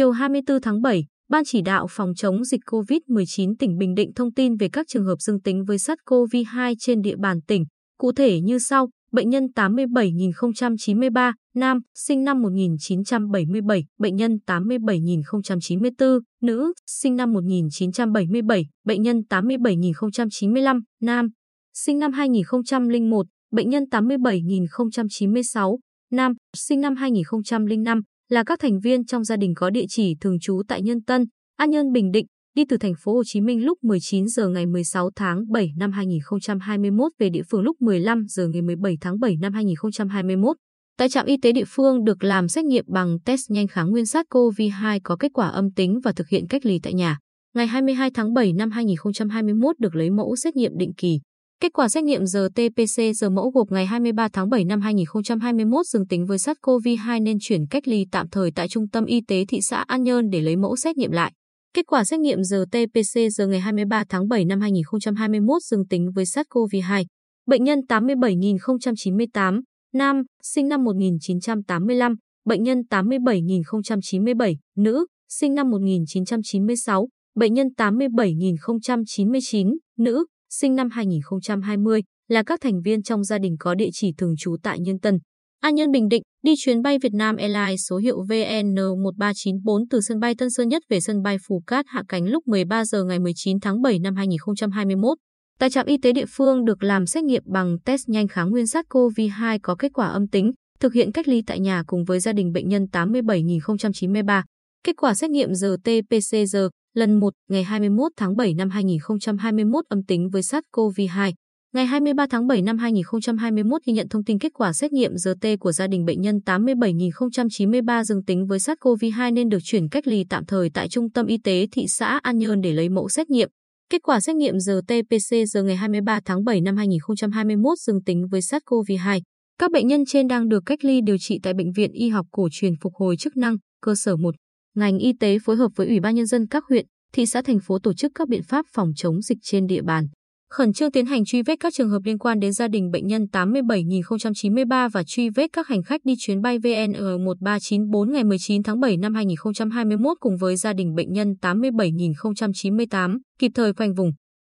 Chiều 24 tháng 7, Ban chỉ đạo phòng chống dịch COVID-19 tỉnh Bình Định thông tin về các trường hợp dương tính với SARS-CoV-2 trên địa bàn tỉnh, cụ thể như sau: Bệnh nhân 87.093, nam, sinh năm 1977, bệnh nhân 87.094, nữ, sinh năm 1977, bệnh nhân 87.095, nam, sinh năm 2001, bệnh nhân 87.096, nam, sinh năm 2005, là các thành viên trong gia đình có địa chỉ thường trú tại Nhân Tân, An Nhơn, Bình Định, đi từ thành phố Hồ Chí Minh lúc 19 giờ ngày 16 tháng 7 năm 2021 về địa phương lúc 15 giờ ngày 17 tháng 7 năm 2021. Tại trạm y tế địa phương được làm xét nghiệm bằng test nhanh kháng nguyên SARS-CoV-2 có kết quả âm tính và thực hiện cách ly tại nhà. Ngày 22 tháng 7 năm 2021 được lấy mẫu xét nghiệm định kỳ. Kết quả xét nghiệm RT-PCR mẫu gộp ngày 23 tháng 7 năm 2021 dương tính với SARS-CoV-2 nên chuyển cách ly tạm thời tại Trung tâm Y tế thị xã An Nhơn để lấy mẫu xét nghiệm lại. Kết quả xét nghiệm RT-PCR ngày 23 tháng 7 năm 2021 dương tính với SARS-CoV-2. Bệnh nhân 87.098, nam, sinh năm 1985, bệnh nhân 87.097, nữ, sinh năm 1996, bệnh nhân 87.099, nữ, sinh năm 2020, là các thành viên trong gia đình có địa chỉ thường trú tại Nhân Tân. An Nhân Bình Định đi chuyến bay Việt Nam Airlines số hiệu VN1394 từ sân bay Tân Sơn Nhất về sân bay Phú Cát hạ cánh lúc 13 giờ ngày 19 tháng 7 năm 2021. Tại trạm y tế địa phương được làm xét nghiệm bằng test nhanh kháng nguyên SARS-CoV-2 có kết quả âm tính, thực hiện cách ly tại nhà cùng với gia đình bệnh nhân 87.093. Kết quả xét nghiệm RT-PCR lần 1 ngày 21 tháng 7 năm 2021 âm tính với SARS-CoV-2. Ngày 23 tháng 7 năm 2021 ghi nhận thông tin kết quả xét nghiệm RT của gia đình bệnh nhân 87.093 dương tính với SARS-CoV-2 nên được chuyển cách ly tạm thời tại Trung tâm Y tế thị xã An Nhơn để lấy mẫu xét nghiệm. Kết quả xét nghiệm RT-PCR ngày 23 tháng 7 năm 2021 dương tính với SARS-CoV-2. Các bệnh nhân trên đang được cách ly điều trị tại Bệnh viện Y học cổ truyền phục hồi chức năng, cơ sở 1. Ngành y tế phối hợp với Ủy ban Nhân dân các huyện, thị xã thành phố tổ chức các biện pháp phòng chống dịch trên địa bàn. Khẩn trương tiến hành truy vết các trường hợp liên quan đến gia đình bệnh nhân 87.093 và truy vết các hành khách đi chuyến bay VN1394 ngày 19 tháng 7 năm 2021 cùng với gia đình bệnh nhân 87.098, kịp thời khoanh vùng,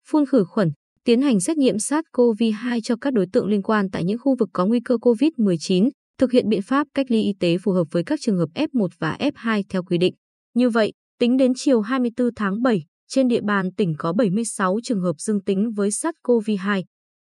phun khử khuẩn, tiến hành xét nghiệm SARS-CoV-2 cho các đối tượng liên quan tại những khu vực có nguy cơ COVID-19, thực hiện biện pháp cách ly y tế phù hợp với các trường hợp F1 và F2 theo quy định. Như vậy, tính đến chiều 24 tháng 7, trên địa bàn tỉnh có 76 trường hợp dương tính với SARS-CoV-2,